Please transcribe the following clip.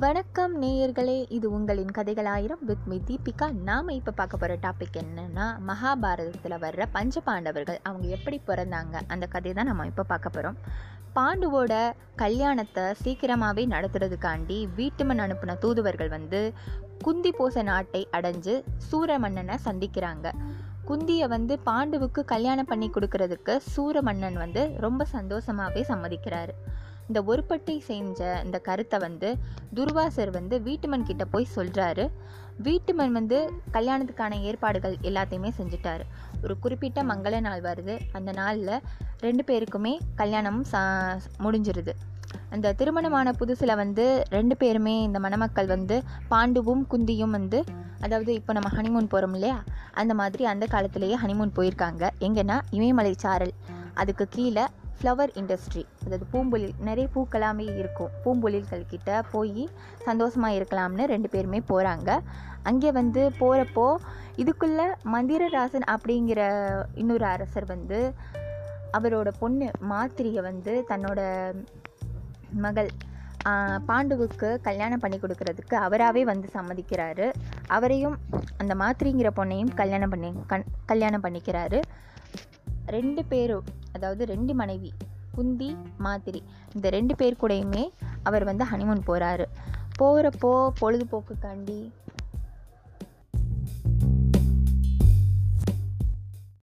வணக்கம் நேயர்களே இது உங்களின் கதைகளாயிரம் வித் மி தீபிகா. நாம் இப்போ பார்க்க போகிற டாபிக் என்னன்னா மகாபாரதத்தில் வர்ற பஞ்ச பாண்டவர்கள் அவங்க எப்படி பிறந்தாங்க? அந்த கதை தான் நம்ம இப்போ பார்க்க போகிறோம் பாண்டுவோட கல்யாணத்தை சீக்கிரமாகவே நடத்துறதுக்காண்டி வீட்டுமன் அனுப்பின தூதுவர்கள் வந்து குந்தி போச நாட்டை அடைஞ்சு சூரமன்னனை சந்திக்கிறாங்க. குந்தியை வந்து பாண்டுவுக்கு கல்யாணம் பண்ணி கொடுக்கறதுக்கு சூரமன்னன் வந்து ரொம்ப சந்தோஷமாகவே சம்மதிக்கிறாரு. இந்த ஒருப்பட்டை செஞ்ச இந்த கருத்தை வந்து துர்வாசர் வந்து வீட்டுமன் கிட்ட போய் சொல்கிறாரு வீட்டுமன் வந்து கல்யாணத்துக்கான ஏற்பாடுகள் எல்லாத்தையுமே செஞ்சுட்டாரு. ஒரு குறிப்பிட்ட மங்கள நாள் வருது. அந்த நாளில் ரெண்டு பேருக்குமே கல்யாணம் சா முடிஞ்சிருது. அந்த திருமணமான புதுசில் வந்து ரெண்டு பேருமே இந்த மணமக்கள் வந்து பாண்டுவும் குந்தியும் வந்து அதாவது இப்போ நம்ம ஹனிமூன் போகிறோம் இல்லையா? அந்த மாதிரி அந்த காலத்திலேயே ஹனிமூன் போயிருக்காங்க. எங்கன்னா இமயமலை சாரல். அதுக்கு கீழே ஃப்ளவர் இண்டஸ்ட்ரி அதாவது பூம்பொழில் நிறைய பூக்களாமே இருக்கும். பூம்பொழில்கள் கிட்ட போய் சந்தோஷமாக இருக்கலாம்னு ரெண்டு பேருமே போகிறாங்க அங்கே வந்து போகிறப்போ இதுக்குள்ளே மந்திரராசன் அப்படிங்கிற இன்னொரு அரசர் வந்து அவரோட பொண்ணு மாத்திரியை வந்து தன்னோட மகள் பாண்டுவுக்கு கல்யாணம் பண்ணி கொடுக்கறதுக்கு அவராகவே வந்து சம்மதிக்கிறாரு. அவரையும் அந்த மாத்திரிங்கிற பொண்ணையும் கல்யாணம் பண்ணி கண் கல்யாணம் பண்ணிக்கிறாரு. ரெண்டு பேரும் அதாவது ரெண்டு மனைவி குந்தி மாத்திரி. இந்த ரெண்டு பேர் கூடயுமே அவர் வந்து ஹனிமூன் போகிறாரு போகிறப்போ பொழுதுபோக்குக்காண்டி